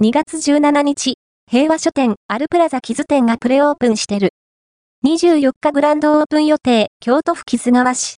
2月17日、平和書店アルプラザキズ店がプレオープンしてる。24日グランドオープン予定、京都府木津川市。